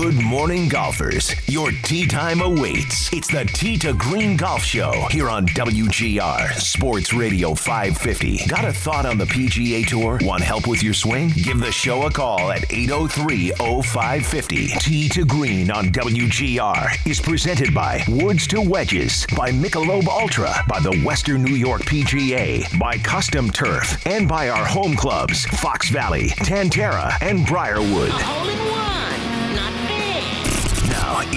Good morning, golfers. Your tee time awaits. It's the Tee to Green Golf Show here on WGR Sports Radio 550. Got a thought on the PGA Tour? Want help with your swing? Give the show a call at 803 0550. Tee to Green on WGR is presented by Woods to Wedges, by Michelob Ultra, by the Western New York PGA, by Custom Turf, and by our home clubs, Fox Valley, Tantera, and Briarwood.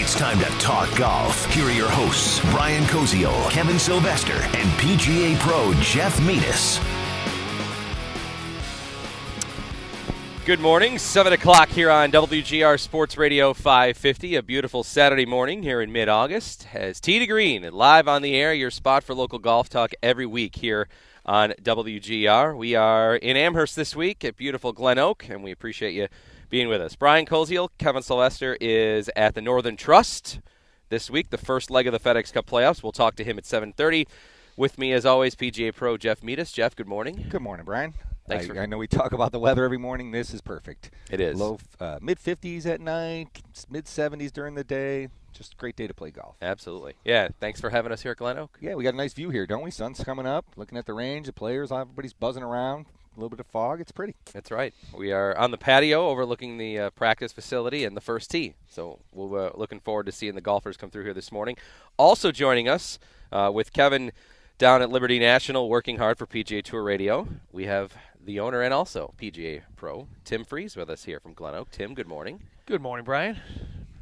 It's time to talk golf. Here are your hosts, Brian Koziol, Kevin Sylvester, and PGA Pro Jeff Metis. Good morning, 7 o'clock here on WGR Sports Radio 550. A beautiful Saturday morning here in mid August. As Tee to Green, live on the air, your spot for local golf talk every week here on WGR. We are in Amherst this week at beautiful Glen Oak, and we appreciate you being with us. Brian Koziol, Kevin Sylvester is at the Northern Trust this week, the first leg of the FedEx Cup playoffs. We'll talk to him at 7:30. With me, as always, PGA Pro Jeff Metis. Jeff, good morning. Good morning, Brian. Thanks I, for- I know we talk about the weather every morning. This is perfect. It is. Low, uh, mid 50s at night, mid 70s during the day. Just a great day to play golf. Absolutely. Yeah, thanks for having us here at Glen Oak. Yeah, we got a nice view here, don't we? Sun's coming up. Looking at the range, the players, everybody's buzzing around. A little bit of fog. It's pretty. That's right. We are on the patio overlooking the uh, practice facility and the first tee. So we're uh, looking forward to seeing the golfers come through here this morning. Also joining us uh, with Kevin down at Liberty National, working hard for PGA Tour Radio. We have the owner and also PGA Pro Tim Freeze with us here from Glen Oak. Tim, good morning. Good morning, Brian.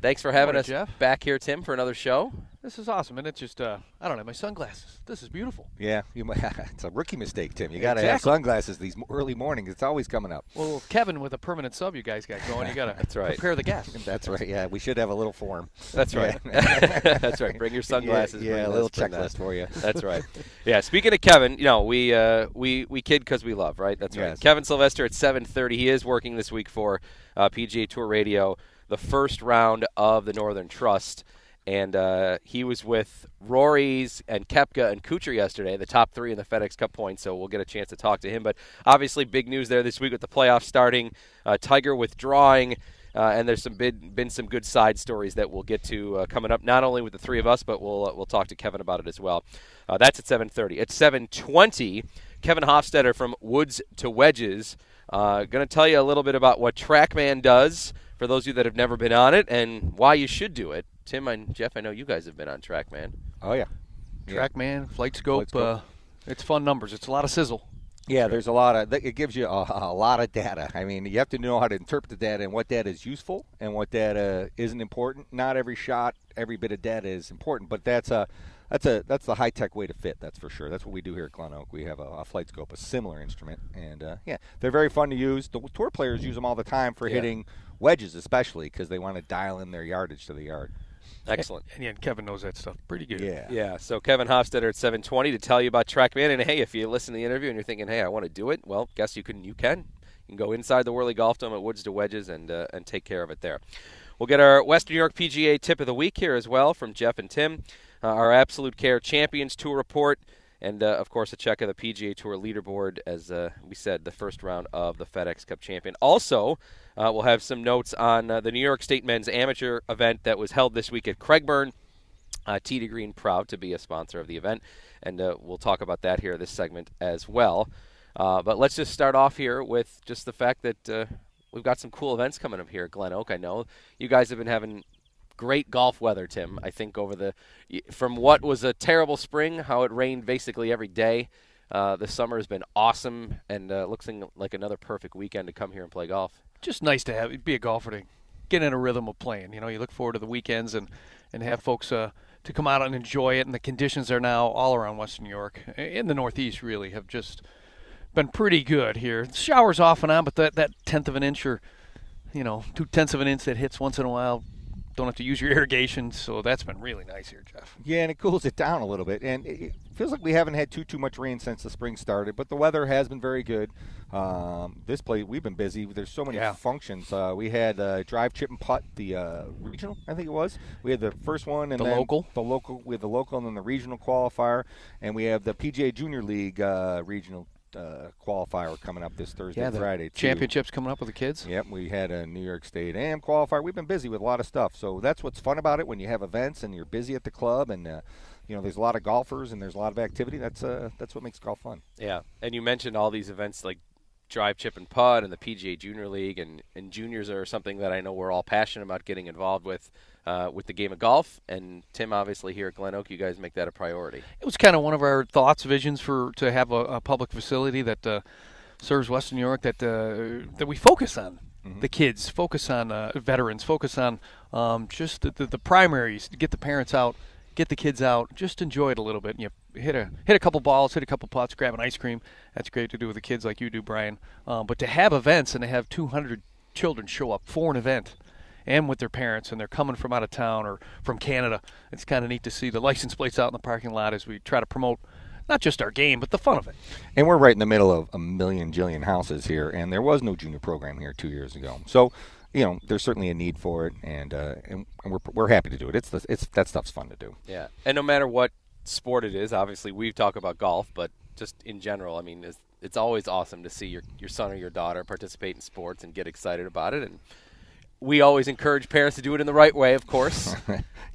Thanks for having Morning, us Jeff. back here, Tim, for another show. This is awesome, and it's just uh, I don't have my sunglasses. This is beautiful. Yeah, you might, it's a rookie mistake, Tim. You got to have sunglasses these early mornings. It's always coming up. Well, Kevin, with a permanent sub you guys got going, you got to That's right. prepare the guests. That's right. Yeah, we should have a little form. That's right. That's right. Bring your sunglasses. Yeah, yeah a little checklist for you. That's right. Yeah. Speaking of Kevin, you know we uh, we we kid because we love, right? That's right. Yes. Kevin Sylvester at 7:30. He is working this week for uh, PGA Tour Radio, the first round of the Northern Trust, and uh, he was with Rory's and Koepka and Kuchar yesterday, the top three in the FedEx Cup points. So we'll get a chance to talk to him. But obviously, big news there this week with the playoffs starting, uh, Tiger withdrawing. Uh, and there's some been, some good side stories that we'll get to uh, coming up, not only with the three of us, but we'll uh, we'll talk to Kevin about it as well. Uh, that's at 7:30. At 7:20, Kevin Hofstetter from Woods to Wedges going to tell you a little bit about what TrackMan does for those of you that have never been on it and why you should do it. Tim and Jeff, I know you guys have been on TrackMan. Oh, yeah. Yeah. TrackMan, Flight Scope, Flight Scope. Uh, it's fun numbers. It's a lot of sizzle. Yeah, there's a lot of. It gives you a, a lot of data. I mean, you have to know how to interpret the data and what data is useful and what data isn't important. Not every shot, every bit of data is important, but that's a that's a that's the high tech way to fit. That's for sure. That's what we do here at Glen Oak. We have a, a flight scope, a similar instrument, and uh, yeah, they're very fun to use. The tour players use them all the time for Yeah. hitting wedges, especially because they want to dial in their yardage to the yard. Excellent. And yeah, Kevin knows that stuff pretty good. Yeah. Yeah, so Kevin Hofstetter at 7:20 to tell you about TrackMan. And hey, if you listen to the interview and you're thinking, "Hey, I want to do it," well, guess you can. You can. You can go inside the Whirly Golf Dome at Woods to Wedges and uh, and take care of it there. We'll get our Western New York PGA tip of the week here as well from Jeff and Tim. Uh, our Absolute Care Champions Tour report. And uh, of course, a check of the PGA Tour leaderboard, as uh, we said, the first round of the FedEx Cup Champion. Also, uh, we'll have some notes on uh, the New York State Men's Amateur event that was held this week at Crag Burn. Uh, Green proud to be a sponsor of the event, and uh, we'll talk about that here this segment as well. Uh, but let's just start off here with just the fact that we've got some cool events coming up here at Glen Oak. I know you guys have been having great golf weather, Tim. I think over the from what was a terrible spring, how it rained basically every day. Uh, the summer has been awesome, and uh, looks like another perfect weekend to come here and play golf. Just nice to have be a golfer to get in a rhythm of playing. You know, you look forward to the weekends and and have folks uh, to come out and enjoy it. And the conditions are now all around Western New York, in the Northeast, really have just been pretty good here. Showers off and on, but that that tenth of an inch or you know, two tenths of an inch that hits once in a while. Don't have to use your irrigation, so that's been really nice here, Jeff. Yeah, and it cools it down a little bit, and it feels like we haven't had too too much rain since the spring started. But the weather has been very good. Um, this play we've been busy. There's so many Yeah. functions. Uh, we had uh, drive, chip, and putt, the uh, regional, I think it was. We had the first one, and The then local? the local. We had the local, and then the regional qualifier, and we have the PGA Junior League uh, regional uh, qualifier coming up this Thursday, Yeah, the Friday. too. championships coming up with the kids. Yep, we had a New York State AM qualifier. We've been busy with a lot of stuff, so that's what's fun about it when you have events and you're busy at the club, and uh, you know there's a lot of golfers and there's a lot of activity. That's uh, that's what makes golf fun. Yeah, and you mentioned all these events like Drive, Chip, and Putt, and the PGA Junior League, and, and juniors are something that I know we're all passionate about getting involved with, uh, with the game of golf. And Tim, obviously here at Glen Oak, you guys make that a priority. It was kind of one of our thoughts, visions for to have a, a public facility that uh, serves Western New York that uh, that we focus on the kids, focus on uh, veterans, focus on um, just the, the, the primaries, get the parents out, get the kids out, just enjoy it a little bit. And you hit a hit a couple balls, hit a couple putts, grab an ice cream. That's great to do with the kids like you do, Brian. Um, but to have events and to have 200 children show up for an event and with their parents, and they're coming from out of town or from Canada. It's kind of neat to see the license plates out in the parking lot as we try to promote not just our game, but the fun of it. And we're right in the middle of a million jillion houses here, and there was no junior program here two years ago. So, you know, there's certainly a need for it, and uh, and, and we're, we're happy to do it. It's the, it's that stuff's fun to do. Yeah, and no matter what sport it is, obviously we talk about golf, but just in general, I mean, it's, it's always awesome to see your your son or your daughter participate in sports and get excited about it. And we always encourage parents to do it in the right way, of course.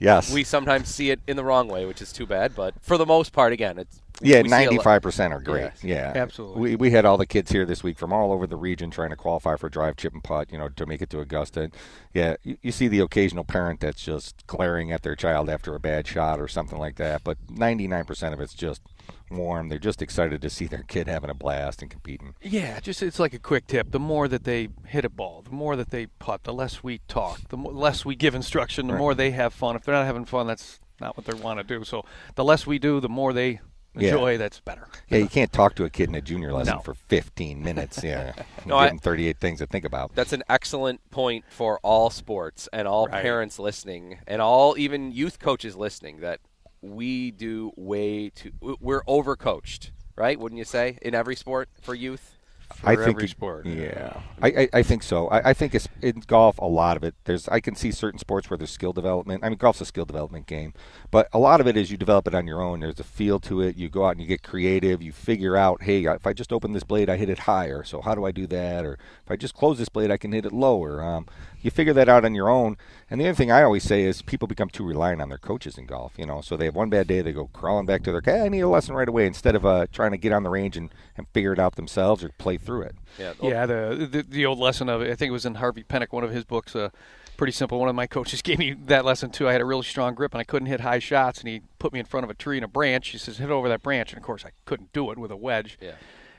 Yes. we sometimes see it in the wrong way, which is too bad. But for the most part, again, it's Yeah, we see a lo- ninety-five percent are great. Yes. Yeah, Absolutely. We we had all the kids here this week from all over the region trying to qualify for drive, chip, and putt. You know, to make it to Augusta. And yeah, you, you see the occasional parent that's just glaring at their child after a bad shot or something like that. But ninety-nine percent of it's just warm. They're just excited to see their kid having a blast and competing. Yeah, just it's like a quick tip. The more that they hit a ball, the more that they putt, the less we talk, the mo- less we give instruction, the more they have fun. If they're not having fun, that's not what they want to do. So the less we do, the more they Yeah. enjoy. That's better. Yeah, you can't talk to a kid in a junior lesson No. for 15 minutes. Yeah, No, give I- them 38 things to think about. That's an excellent point for all sports and all Right. parents listening and all even youth coaches listening that we do way too we're overcoached, right? Wouldn't you say in every sport for youth? For I think sport. Yeah, I, I, I think so. I, I think it's in golf a lot of it. There's I can see certain sports where there's skill development. I mean, golf's a skill development game, but a lot of it is you develop it on your own. There's a feel to it. You go out and you get creative. You figure out, hey, if I just open this blade, I hit it higher. So how do I do that? Or if I just close this blade, I can hit it lower. Um, you figure that out on your own. And the other thing I always say is people become too reliant on their coaches in golf. You know, so they have one bad day, they go crawling back to their, hey, I need a lesson right away, instead of uh, trying to get on the range and, and figure it out themselves or play through it. Yeah. Yeah, the, the the old lesson of it. I think it was in Harvey Penick, one of his books. Uh, pretty simple. One of my coaches gave me that lesson too. I had a really strong grip and I couldn't hit high shots, and he put me in front of a tree and a branch. He says, "Hit over that branch," and of course I couldn't do it with a wedge. Yeah.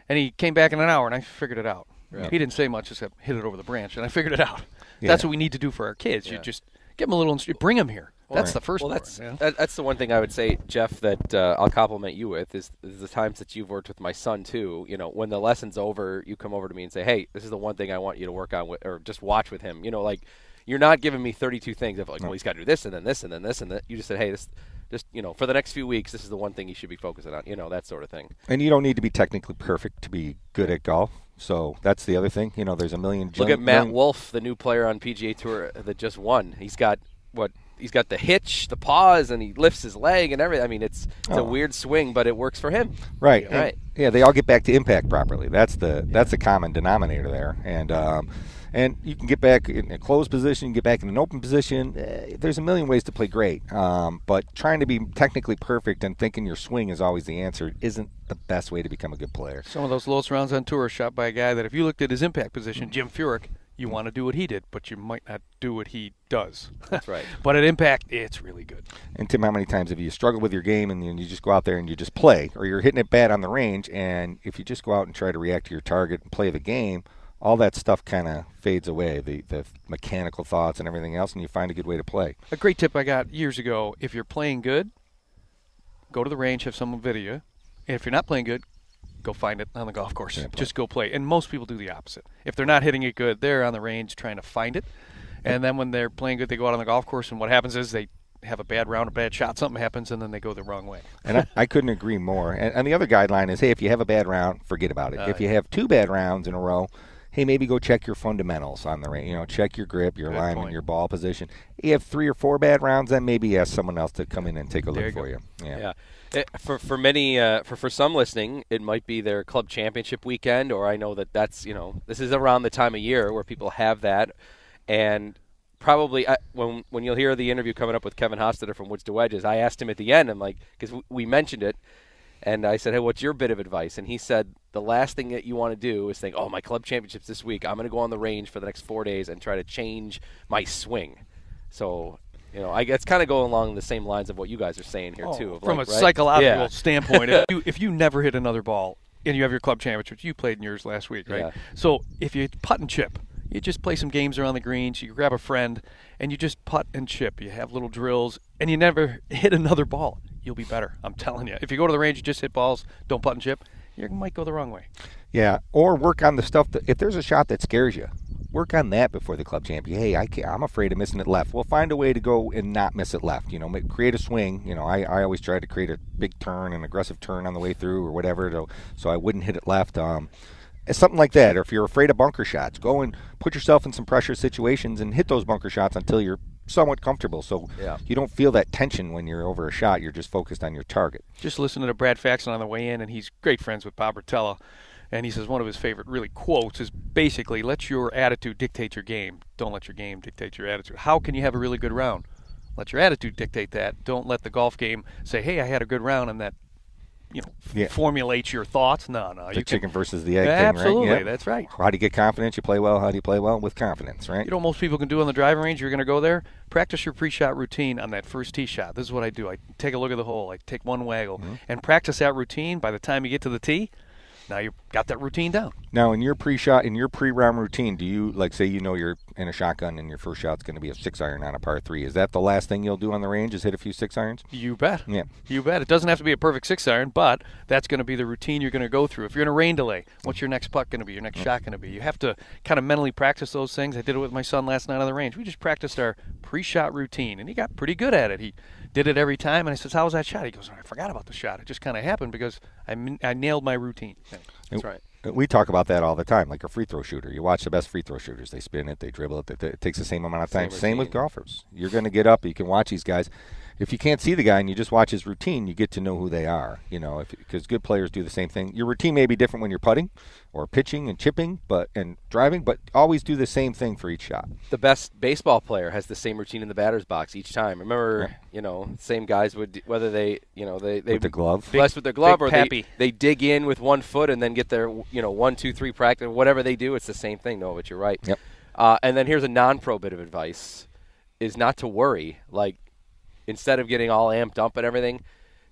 And he came back in an hour, and I figured it out. He didn't say much except hit it over the branch, and I figured it out. Yeah. That's what we need to do for our kids. Yeah. You just give them a little, instru- bring them here. That's Right. the first Well, part. that's know? that, that's the one thing I would say, Jeff, that uh, I'll compliment you with is, is the times that you've worked with my son too. You know, when the lesson's over, you come over to me and say, "Hey, this is the one thing I want you to work on, with, or just watch with him." You know, like you're not giving me 32 things of like, well, he's got to do this and then this and then this and that. You just said, "Hey, this." Just you know, for the next few weeks, this is the one thing you should be focusing on. You know, that sort of thing. And you don't need to be technically perfect to be good at golf. So that's the other thing. You know, there's a million. Look at Matt million- Wolff, the new player on PGA Tour that just won. He's got what? He's got the hitch, the pause, and he lifts his leg and everything. I mean, it's it's a Oh. weird swing, but it works for him. Right. Right. yeah, they all get back to impact properly. That's the that's the common denominator there. And um, and you can get back in a closed position, get back in an open position. Eh, there's a million ways to play great. Um, but trying to be technically perfect and thinking your swing is always the answer isn't the best way to become a good player. Some of those lowest rounds on tour are shot by a guy that if you looked at his impact position, Jim Furyk, you want to do what he did, but you might not do what he does. That's right. but at impact, it's really good. And Tim, how many times have you struggled with your game and then you just go out there and you just play, or you're hitting it bad on the range, and if you just go out and try to react to your target and play the game, all that stuff kind of fades away, the the mechanical thoughts and everything else, and you find a good way to play. A great tip I got years ago: if you're playing good, go to the range, have someone video you. And if you're not playing good, go find it on the golf course. Just go play. And most people do the opposite. If they're not hitting it good, they're on the range trying to find it. And then when they're playing good, they go out on the golf course, and what happens is they have a bad round, a bad shot, something happens, and then they go the wrong way. And I, I couldn't agree more. And, and the other guideline is, hey, if you have a bad round, forget about it. Uh, if you have two bad rounds in a row, hey, maybe go check your fundamentals on the range. You know, check your grip, your Good alignment, point. your ball position. You have three or four bad rounds, then maybe ask someone else to come in and take a There look you for you. Yeah. Yeah. It, for for many uh, for for some listening, it might be their club championship weekend, or I know that that's you know this is around the time of year where people have that, and probably I, when when you'll hear the interview coming up with Kevin Hofstetter from Woods to Wedges, I asked him at the end, I'm like because we mentioned it, and I said, hey, what's your bit of advice? And he said the last thing that you want to do is think, oh, my club championships this week, I'm going to go on the range for the next four days and try to change my swing. So. You know, I, it's kind of going along the same lines of what you guys are saying here oh, too. Oh, From like, a right? psychological Yeah. standpoint, if you, if you never hit another ball and you have your club championships, you played in yours last week, right? Yeah. So if you putt and chip, you just play some games around the greens, you grab a friend, and you just putt and chip. You have little drills, and you never hit another ball. You'll be better. I'm telling you. If you go to the range, you just hit balls, don't putt and chip, you might go the wrong way. Yeah, or work on the stuff that if there's a shot that scares you, work on that before the club champion. Hey, I I'm afraid of missing it left. Well, find a way to go and not miss it left. You know, create a swing. You know, I, I always try to create a big turn, an aggressive turn on the way through or whatever, to, so I wouldn't hit it left. Um, something like that. Or if you're afraid of bunker shots, go and put yourself in some pressure situations and hit those bunker shots until you're somewhat comfortable. So Yeah. you don't feel that tension when you're over a shot. You're just focused on your target. just listening to Brad Faxon on the way in, and he's great friends with Bob Rotella. And he says one of his favorite really quotes is basically, let your attitude dictate your game. Don't let your game dictate your attitude. How can you have a really good round? Let your attitude dictate that. Don't let the golf game say, hey, I had a good round, and that you know Yeah. formulates your thoughts. No, no. The you chicken can, versus the egg Absolutely, thing, right? Yeah. that's right. How do you get confidence? You play well. How do you play well? With confidence, right? You know what most people can do on the driving range? You're going to go there, practice your pre-shot routine on that first tee shot. This is what I do. I take a look at the hole. I take one waggle Mm-hmm. and practice that routine. By the time you get to the tee, now you've got that routine down. Now, in your pre-shot, in your pre-round routine, do you like say you know you're in a shotgun and your first shot's going to be a six iron on a par three? Is that the last thing you'll do on the range? Is hit a few six irons? You bet. Yeah. You bet. It doesn't have to be a perfect six iron, but that's going to be the routine you're going to go through. If you're in a rain delay, what's your next putt going to be? Your next shot going to be? You have to kind of mentally practice those things. I did it with my son last night on the range. We just practiced our pre-shot routine, and he got pretty good at it. He did it every time, and I says, "How was that shot?" He goes, "I forgot about the shot. It just kind of happened because I, I nailed my routine." That's right. We talk about that all the time, like a free throw shooter. You watch the best free throw shooters; they spin it, they dribble it. It takes the same amount of time. Same Same, with golfers. You're going to get up. You can watch these guys. If you can't see the guy and you just watch his routine, you get to know who they are. You know, because good players do the same thing. Your routine may be different when you're putting, or pitching and chipping, but and driving, but always do the same thing for each shot. the best baseball player has the same routine in the batter's box each time. Remember, you know, same guys would whether they, you know, they they With the glove. bless with their glove, big or they, they dig in with one foot and then get their, you know, one, two, three practice. Whatever they do, it's the same thing. No, but you're right. Yep. Uh, and then here's a non-pro bit of advice: is not to worry. Like instead of getting all amped up and everything.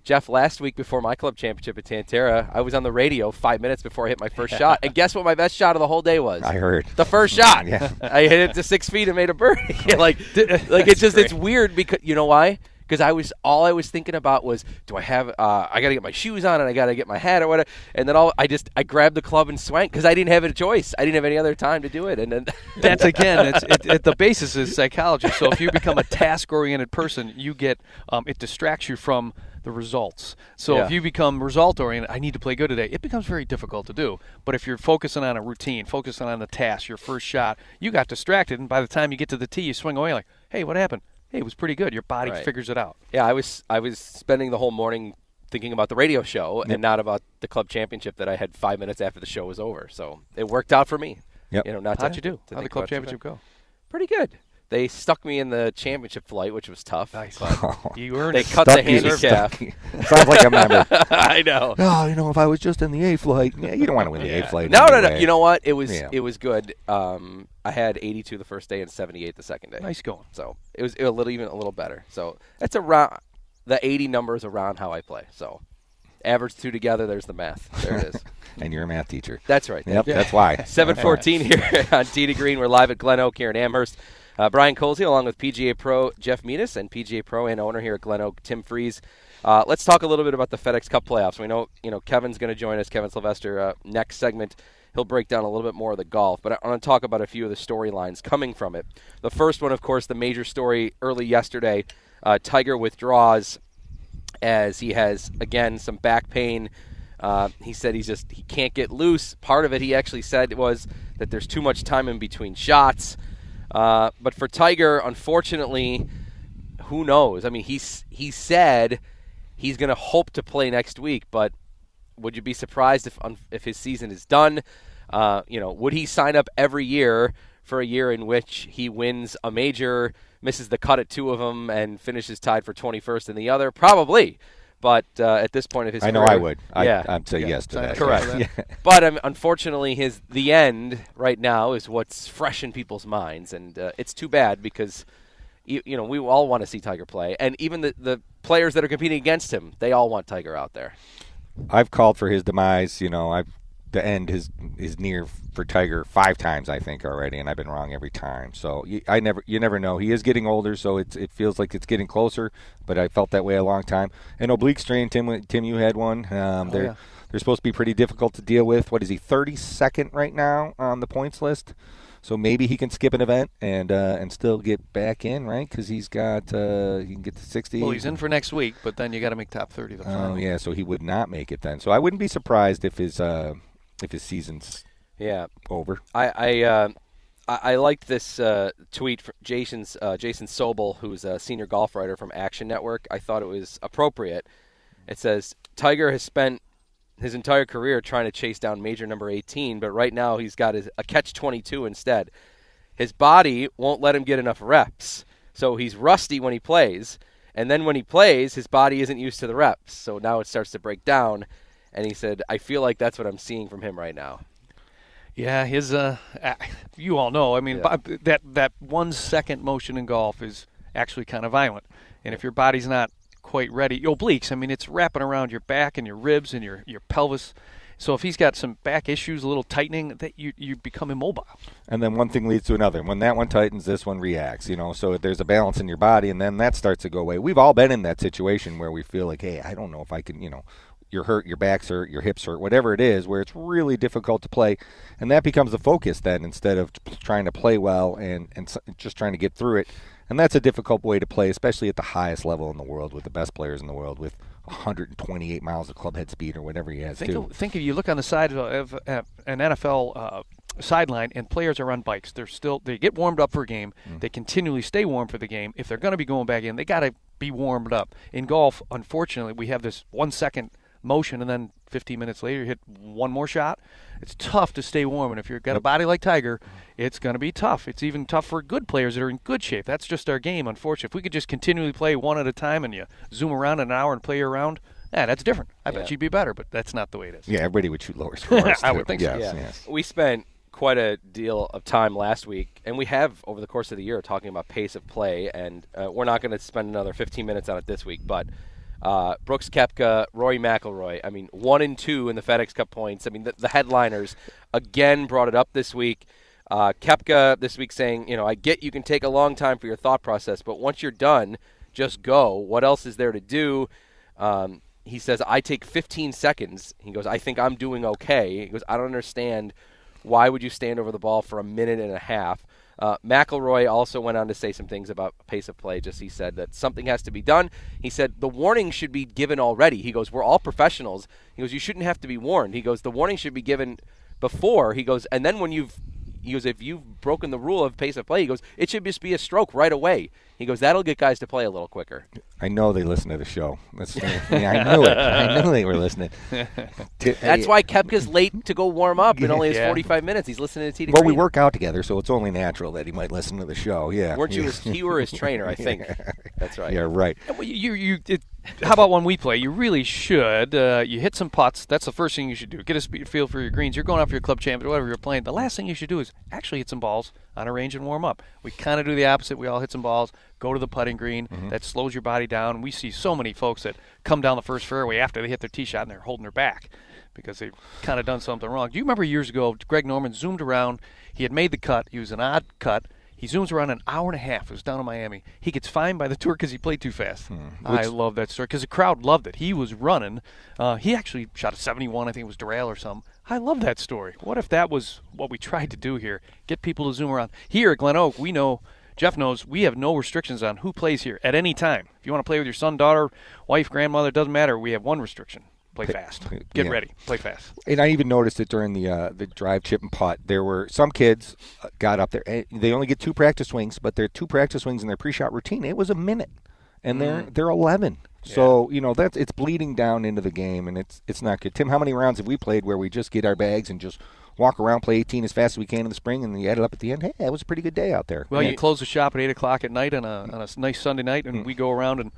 Jeff, last week before my club championship at Tantera, I was on the radio five minutes before I hit my first shot, and guess what? My best shot of the whole day was. I heard. the first shot. Yeah. I hit it to six feet and made a birdie. like, like it's just it's weird because you know why? Because I was all I was thinking about was, do I have? Uh, I got to get my shoes on and I got to get my hat or whatever. And then all I just I grabbed the club and swung because I didn't have a choice. I didn't have any other time to do it. And then That's again, it's, it, it, the basis is psychology. So if you become a task-oriented person, you get um, it distracts you from the results. So Yeah. if you become result-oriented, I need to play good today. It becomes very difficult to do. But if you're focusing on a routine, focusing on the task, your first shot, you got distracted, and by the time you get to the tee, you swing away like, "Hey, what happened? Hey, it was pretty good." Your body Right. figures it out. yeah, I was I was spending the whole morning thinking about the radio show and not about the club championship that I had five minutes after the show was over. So it worked out for me. Yep. You know, not How'd you do? How'd the club championship go? Pretty good. They stuck me in the championship flight, which was tough. Nice. But You earned they it. cut the Stuck you, handicap. Sounds like a member. I know. oh, you know, if I was just in the A flight, yeah, you don't want to win the A flight. No, no, no. anyway. You know what? It was Yeah. it was good. Um, I had 82 the first day and 78 the second day. Nice going. So it was a little even a little better. So that's around the 80 number is around how I play. So average two together. There's the math. There it is. and you're a math teacher. That's right. Yep, that's why. 714 here on Tee to Green. We're live at Glen Oak here in Amherst. Uh, Brian Colsey, along with PGA Pro Jeff Metis and PGA Pro and owner here at Glen Oak, Tim Freeze. Uh, let's talk a little bit about the FedEx Cup playoffs. We know, you know, Kevin's going to join us, Kevin Sylvester, uh, next segment. He'll break down a little bit more of the golf, but I want to talk about a few of the storylines coming from it. The first one, of course, the major story early yesterday uh, Tiger withdraws as he has, again, some back pain. Uh, he said he's just he can't get loose. Part of it, he actually said, was that there's too much time in between shots. Uh, but for Tiger, unfortunately, who knows? I mean, he's he said he's going to hope to play next week, but would you be surprised if if his season is done? Uh, you know, would he sign up every year for a year in which he wins a major, misses the cut at two of them, and finishes tied for 21st in the other? Probably. But uh, at this point of his career. I know career, I would. I, yeah, I'd say yes to that. Correct. for that. but um, unfortunately, his the end right now is what's fresh in people's minds, and uh, it's too bad because you, you know we all want to see Tiger play, and even the the players that are competing against him, they all want Tiger out there. I've called for his demise. You know, I've the end is is near for Tiger five times I think already, and I've been wrong every time. So you, I never you never know. He is getting older, so it's it feels like it's getting closer. But I felt that way a long time. An oblique strain, Tim. Tim, you had one. Um, they're yeah. they're supposed to be pretty difficult to deal with. What is he? Thirty second right now on the points list. So maybe he can skip an event and uh, and still get back in, right? Because he's got uh, he can get to sixty. Well, he's in for next week, but then you got to make top 30 the Oh yeah, so he would not make it then. So I wouldn't be surprised if his uh, if his season's Yeah, over. I I, uh, I, I liked this uh, tweet from Jason's uh, Jason Sobel, who's a senior golf writer from Action Network. I thought it was appropriate. It says Tiger has spent his entire career trying to chase down major number 18, but right now he's got his, a catch 22 instead. His body won't let him get enough reps, so he's rusty when he plays. And then when he plays, his body isn't used to the reps, so now it starts to break down. And he said, "I feel like that's what I'm seeing from him right now." Yeah, his uh, you all know. I mean, Yeah. that that one second motion in golf is actually kind of violent, and if your body's not quite ready, obliques. I mean, it's wrapping around your back and your ribs and your your pelvis. So if he's got some back issues, a little tightening, that you you become immobile. And then one thing leads to another. When that one tightens, this one reacts. You know, so there's a balance in your body, and then that starts to go away. We've all been in that situation where we feel like, hey, I don't know if I can, you know, you're hurt, your back's hurt, your hips hurt, whatever it is, where it's really difficult to play, and that becomes the focus then instead of trying to play well and and just trying to get through it. And that's a difficult way to play, especially at the highest level in the world with the best players in the world with 128 miles of club head speed or whatever he has Think too. of, think if you look on the side of, uh, an NFL uh, sideline and players are on bikes. They're still they get warmed up for a game. They continually stay warm for the game. If they're going to be going back in, they got to be warmed up. In golf, unfortunately, we have this one second motion and then 15 minutes later you hit one more shot. It's tough to stay warm, and if you've got a body like Tiger, it's going to be tough. It's even tough for good players that are in good shape. That's just our game, unfortunately. If we could just continually play one at a time and you zoom around an hour and play around, yeah, that's different. I bet you'd be better, but that's not the way it is. Yeah, everybody would shoot lower scores. I would think so. Yeah. yes. We spent quite a deal of time last week, and we have over the course of the year talking about pace of play, and uh, we're not going to spend another 15 minutes on it this week, but. Uh, Brooks Koepka, Rory McIlroy. I mean, one and two in the FedEx Cup points. I mean, the, the headliners again brought it up this week. Uh, Koepka this week saying, you know, I get you can take a long time for your thought process, but once you're done, just go. What else is there to do? Um, he says, I take 15 seconds. He goes, I think I'm doing okay. He goes, I don't understand why would you stand over the ball for a minute and a half. Uh, McIlroy also went on to say some things about pace of play. Just he said that something has to be done. He said the warning should be given already. He goes, we're all professionals. He goes, you shouldn't have to be warned. He goes, the warning should be given before. He goes, and then when you've he goes, if you've broken the rule of pace of play, he goes, it should just be a stroke right away. He goes, that'll get guys to play a little quicker. I know they listen to the show. That's, yeah, I knew it. I knew they were listening. T- That's why Koepka's late to go warm up and only has Yeah. 45 minutes. He's listening to T. Well, we work out together, so it's only natural that he might listen to the show. Yeah. Weren't you? His, you were his trainer, I think. That's right. Yeah, right. Well, you, you, it, how about when we play? You really should. Uh, you hit some putts. That's the first thing you should do. Get a speed feel for your greens. You're going off your club champion, whatever you're playing. The last thing you should do is actually hit some balls on a range and warm up. We kind of do the opposite. We all hit some balls, go to the putting green. That slows your body down. We see so many folks that come down the first fairway after they hit their tee shot and they're holding their back because they've kind of done something wrong. Do you remember years ago, Greg Norman zoomed around. He had made the cut. He was an odd cut. He zooms around an hour and a half. It was down in Miami. He gets fined by the tour because he played too fast. I love that story because the crowd loved it. He was running. Uh, he actually shot a 71. I think it was Doral or something. I love that story. What if that was what we tried to do here? Get people to zoom around. Here at Glen Oak, we know. Jeff knows we have no restrictions on who plays here at any time. If you want to play with your son, daughter, wife, grandmother, doesn't matter. We have one restriction: play fast. Get yeah. ready, play fast. And I even noticed it during the uh, the drive, chip, and putt. There were some kids uh, got up there. and They only get two practice swings, but their two practice swings in their pre-shot routine. It was a minute, and they're they're eleven. So you know that's it's bleeding down into the game, and it's it's not good. Tim, how many rounds have we played where we just get our bags and just walk around, play 18 as fast as we can in the spring, and you add it up at the end? Hey, that was a pretty good day out there. Well, Yeah. you close the shop at eight o'clock at night on a on a nice Sunday night, and we go around and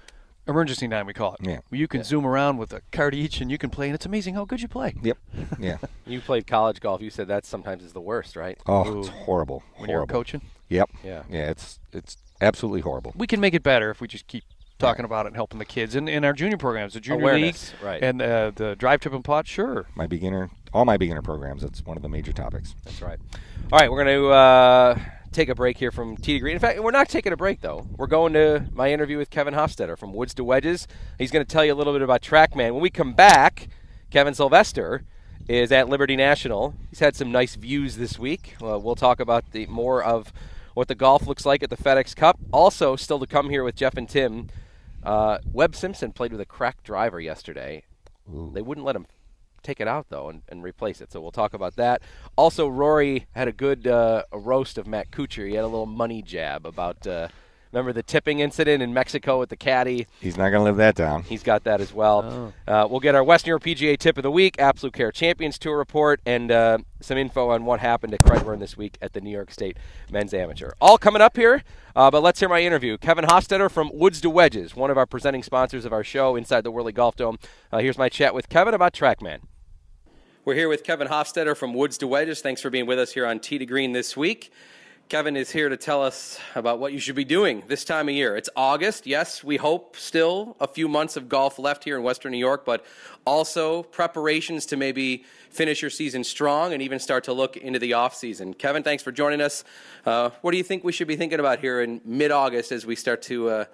emergency time we call it. Yeah. You can zoom around with a card each, and you can play, and it's amazing how good you play. Yep. Yeah. You played college golf. You said that sometimes is the worst, right? Oh, it's horrible. When you're coaching, Yep. Yeah. Yeah. It's it's absolutely horrible. we can make it better if we just keep talking about it and helping the kids. And in our junior programs, the junior Awareness, league, right. and uh, the drive, trip, and pot, sure. My beginner, all my beginner programs. That's one of the major topics. That's right. All right, we're going to uh, take a break here from to Green. In fact, we're not taking a break, though. We're going to my interview with Kevin Hofstetter from Woods to Wedges. He's going to tell you a little bit about TrackMan. When we come back, Kevin Sylvester is at Liberty National. He's had some nice views this week. Uh, we'll talk about the more of what the golf looks like at the FedEx Cup. Also, still to come here with Jeff and Tim. Uh, Webb Simpson played with a cracked driver yesterday. They wouldn't let him take it out though and, and replace it. So we'll talk about that. Also, Rory had a good uh, a roast of Matt Kuchar. He had a little money jab about uh, remember the tipping incident in Mexico with the caddy. He's not going to live that down. He's got that as well. Uh, we'll get our Western Europe PGA tip of the week, Absolute Care Champions Tour report, and uh, some info on what happened at Crag Burn this week at the New York State Men's Amateur. All coming up here, uh, but let's hear my interview. Kevin Hofstetter from Woods to Wedges, one of our presenting sponsors of our show inside the Whirly Golf Dome. Uh, here's my chat with Kevin about TrackMan. We're here with Kevin Hofstetter from Woods to Wedges. Thanks for being with us here on Tee to Green this week. Kevin is here to tell us about what you should be doing this time of year. It's August. Yes, we hope still a few months of golf left here in Western New York, but also preparations to maybe finish your season strong and even start to look into the off season. Kevin, thanks for joining us. Uh, what do you think we should be thinking about here in mid August as we start to uh,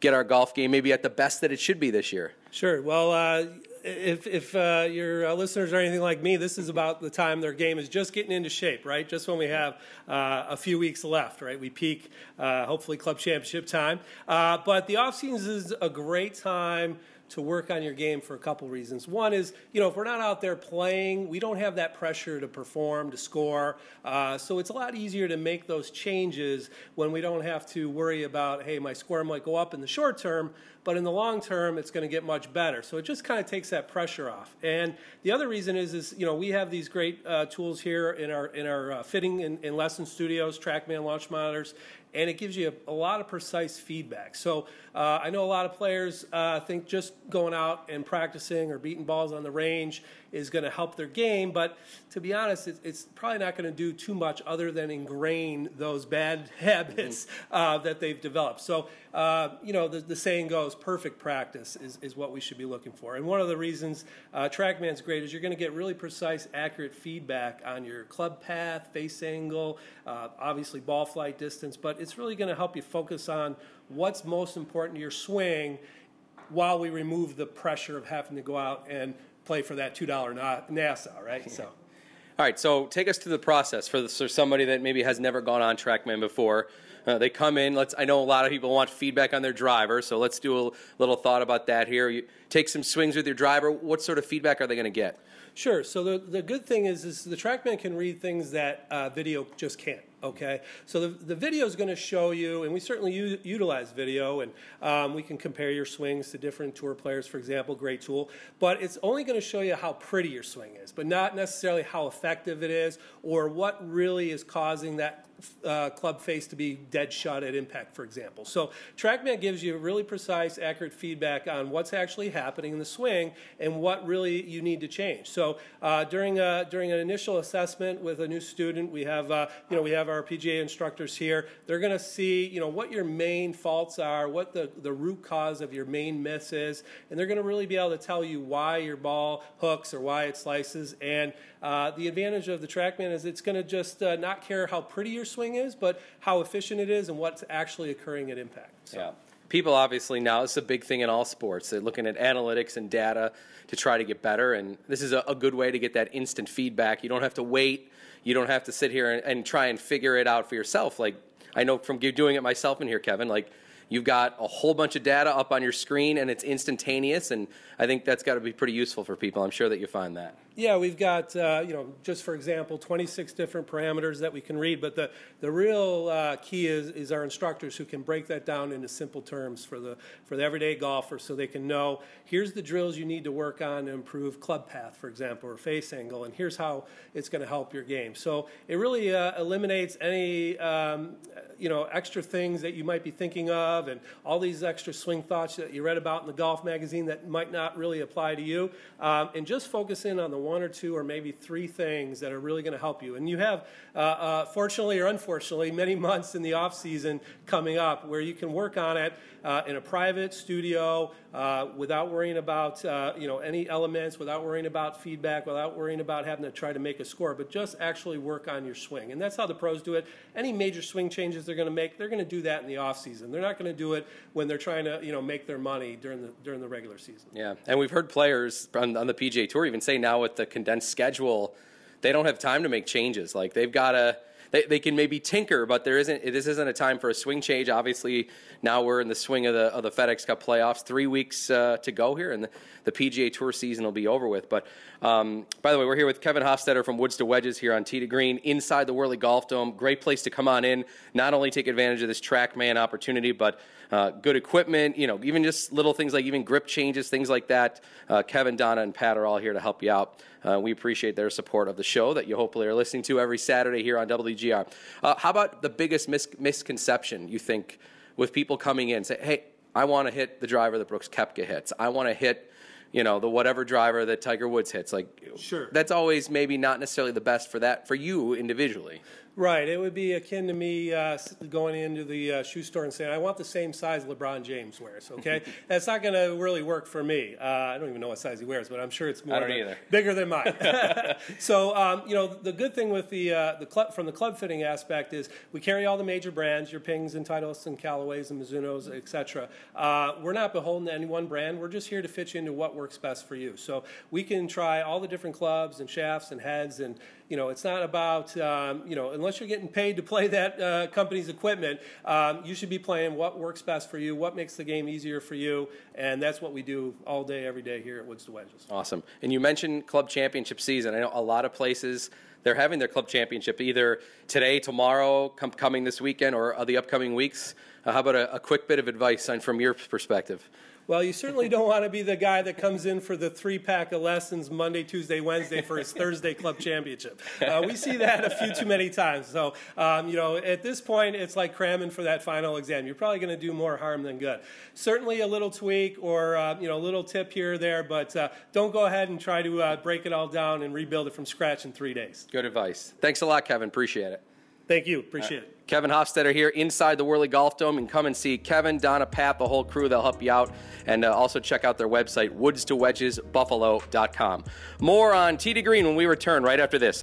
get our golf game maybe at the best that it should be this year? Sure. Well, uh, if if uh, your uh, listeners are anything like me, this is about the time their game is just getting into shape, right? Just when we have uh, a few weeks left, right? We peak, uh, hopefully, club championship time. Uh, but the off season is a great time to work on your game for a couple reasons. One is, you know, if we're not out there playing, we don't have that pressure to perform, to score. Uh, so it's a lot easier to make those changes when we don't have to worry about, hey, my score might go up in the short term, but in the long term, it's going to get much better. So it just kind of takes that pressure off. And the other reason is, is you know, we have these great uh, tools here in our in our uh, fitting and lesson studios, TrackMan launch monitors, and it gives you a, a lot of precise feedback. So uh, I know a lot of players uh, think just going out and practicing or beating balls on the range is going to help their game, but to be honest, it's, it's probably not going to do too much other than ingrain those bad habits uh, that they've developed. So, uh, you know, the, the saying goes, perfect practice is, is what we should be looking for. And one of the reasons uh, TrackMan's great is you're going to get really precise, accurate feedback on your club path, face angle, uh, obviously ball flight distance, but it's really going to help you focus on what's most important to your swing while we remove the pressure of having to go out and play for that $2 Nassau, right? So. All right, so take us through the process for, for somebody that maybe has never gone on TrackMan before. Uh, they come in. Let's. I know a lot of people want feedback on their driver, so let's do a little thought about that here. You take some swings with your driver. What sort of feedback are they going to get? Sure. So the, the good thing is, is the TrackMan can read things that uh, video just can't. Okay. So the, the video is going to show you, and we certainly u- utilize video, and um, we can compare your swings to different tour players, for example, great tool. But it's only going to show you how pretty your swing is, but not necessarily how effective it is or what really is causing that uh, club face to be dead shot at impact, for example. So TrackMan gives you really precise, accurate feedback on what's actually happening in the swing and what really you need to change. So uh, during a, during an initial assessment with a new student, we have uh, you know we have our PGA instructors here. They're going to see you know what your main faults are, what the the root cause of your main miss is, and they're going to really be able to tell you why your ball hooks or why it slices. And uh, the advantage of the TrackMan is it's going to just uh, not care how pretty your swing is, but how efficient it is and what's actually occurring at impact. So. Yeah. People obviously now, is a big thing in all sports. They're looking at analytics and data to try to get better. And this is a, a good way to get that instant feedback. You don't have to wait. You don't have to sit here and, and try and figure it out for yourself. Like, I know from doing it myself in here, Kevin, like, You've got a whole bunch of data up on your screen and it's instantaneous, and I think that's got to be pretty useful for people. I'm sure that you find that. Yeah, we've got, uh, you know, just for example, 26 different parameters that we can read, but the, the real uh, key is, is our instructors who can break that down into simple terms for the, for the everyday golfer so they can know here's the drills you need to work on to improve club path, for example, or face angle, and here's how it's going to help your game. So it really uh, eliminates any, um, you know, extra things that you might be thinking of and all these extra swing thoughts that you read about in the golf magazine that might not really apply to you, um, and just focus in on the one or two or maybe three things that are really going to help you. And you have, uh, uh, fortunately or unfortunately, many months in the off season coming up where you can work on it uh, in a private studio uh, without worrying about uh, you know any elements, without worrying about feedback, without worrying about having to try to make a score, but just actually work on your swing. And that's how the pros do it. Any major swing changes they're going to make, they're going to do that in the off season. They're not going to do it when they're trying to you know make their money during the during the regular season. Yeah, and we've heard players on, on the PGA Tour even say now with the condensed schedule, they don't have time to make changes. Like they've got to they, they can maybe tinker, but there isn't. This isn't a time for a swing change. Obviously, now we're in the swing of the of the FedEx Cup playoffs. Three weeks uh, to go here, and the, the, PGA Tour season will be over with. But um, by the way, we're here with Kevin Hofstetter from Woods to Wedges here on Tee to Green inside the Whirly Golf Dome. Great place to come on in. Not only take advantage of this TrackMan opportunity, but uh, good equipment. You know, even just little things like even grip changes, things like that. Uh, Kevin, Donna, and Pat are all here to help you out. Uh, we appreciate their support of the show that you hopefully are listening to every Saturday here on WGR. Uh, how about the biggest mis- misconception you think with people coming in? Say, hey, I want to hit the driver that Brooks Koepka hits. I want to hit you know the whatever driver that Tiger Woods hits. Like, sure, that's always maybe not necessarily the best for that for you individually. Right. It would be akin to me uh, going into the uh, shoe store and saying, I want the same size LeBron James wears, okay? That's not going to really work for me. Uh, I don't even know what size he wears, but I'm sure it's more than, bigger than mine. so, um, you know, the good thing with the, uh, the club, from the club fitting aspect is we carry all the major brands, your Pings and Titleist and Callaways and Mizunos, et cetera. Uh, we're not beholden to any one brand. We're just here to fit you into what works best for you. So we can try all the different clubs and shafts and heads and you know, it's not about, um, you know, unless you're getting paid to play that uh, company's equipment, um, you should be playing what works best for you, what makes the game easier for you, and that's what we do all day, every day here at Woods to Wedges. Awesome. And you mentioned club championship season. I know a lot of places they're having their club championship either today, tomorrow, com- coming this weekend, or the upcoming weeks. Uh, how about a, a quick bit of advice on, from your perspective? Well, you certainly don't want to be the guy that comes in for the three pack of lessons Monday, Tuesday, Wednesday for his Thursday club championship. Uh, we see that a few too many times. So, um, you know, at this point, it's like cramming for that final exam. You're probably going to do more harm than good. Certainly a little tweak or, uh, you know, a little tip here or there, but uh, don't go ahead and try to uh, break it all down and rebuild it from scratch in three days. Good advice. Thanks a lot, Kevin. Appreciate it. Thank you. Appreciate it. Kevin Hofstetter here inside the Whirly Golf Dome. And come and see Kevin, Donna, Pat, the whole crew. They'll help you out. And uh, also check out their website, woodstowedgesbuffalo.com. More on Tee to Green when we return right after this.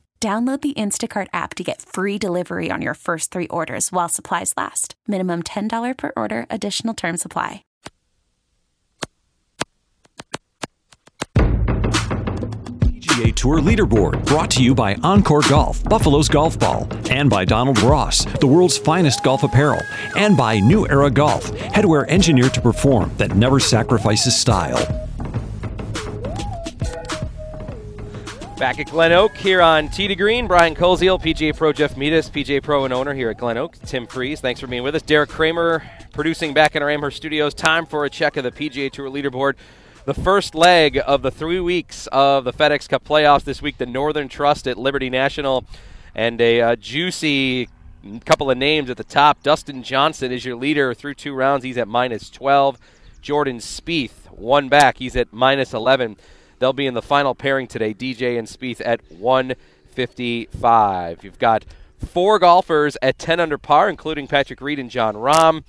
Download the Instacart app to get free delivery on your first three orders while supplies last. Minimum $10 per order, additional term supply. PGA Tour Leaderboard, brought to you by Encore Golf, Buffalo's Golf Ball, and by Donald Ross, the world's finest golf apparel, and by New Era Golf, headwear engineered to perform that never sacrifices style. Back at Glen Oak here on Tee to Green. Brian Koziol, PGA Pro Jeff Metis, PGA Pro and owner here at Glen Oak. Tim Freeze, thanks for being with us. Derek Kramer producing back in our Amherst studios. Time for a check of the PGA Tour leaderboard. the first leg of the three weeks of the FedEx Cup playoffs this week. The Northern Trust at Liberty National, and a uh, juicy couple of names at the top. Dustin Johnson is your leader through two rounds. He's at minus 12. Jordan Spieth, one back. He's at minus 11. They'll be in the final pairing today, DJ and Spieth at 155. You've got four golfers at 10 under par, including Patrick Reed and Jon Rahm.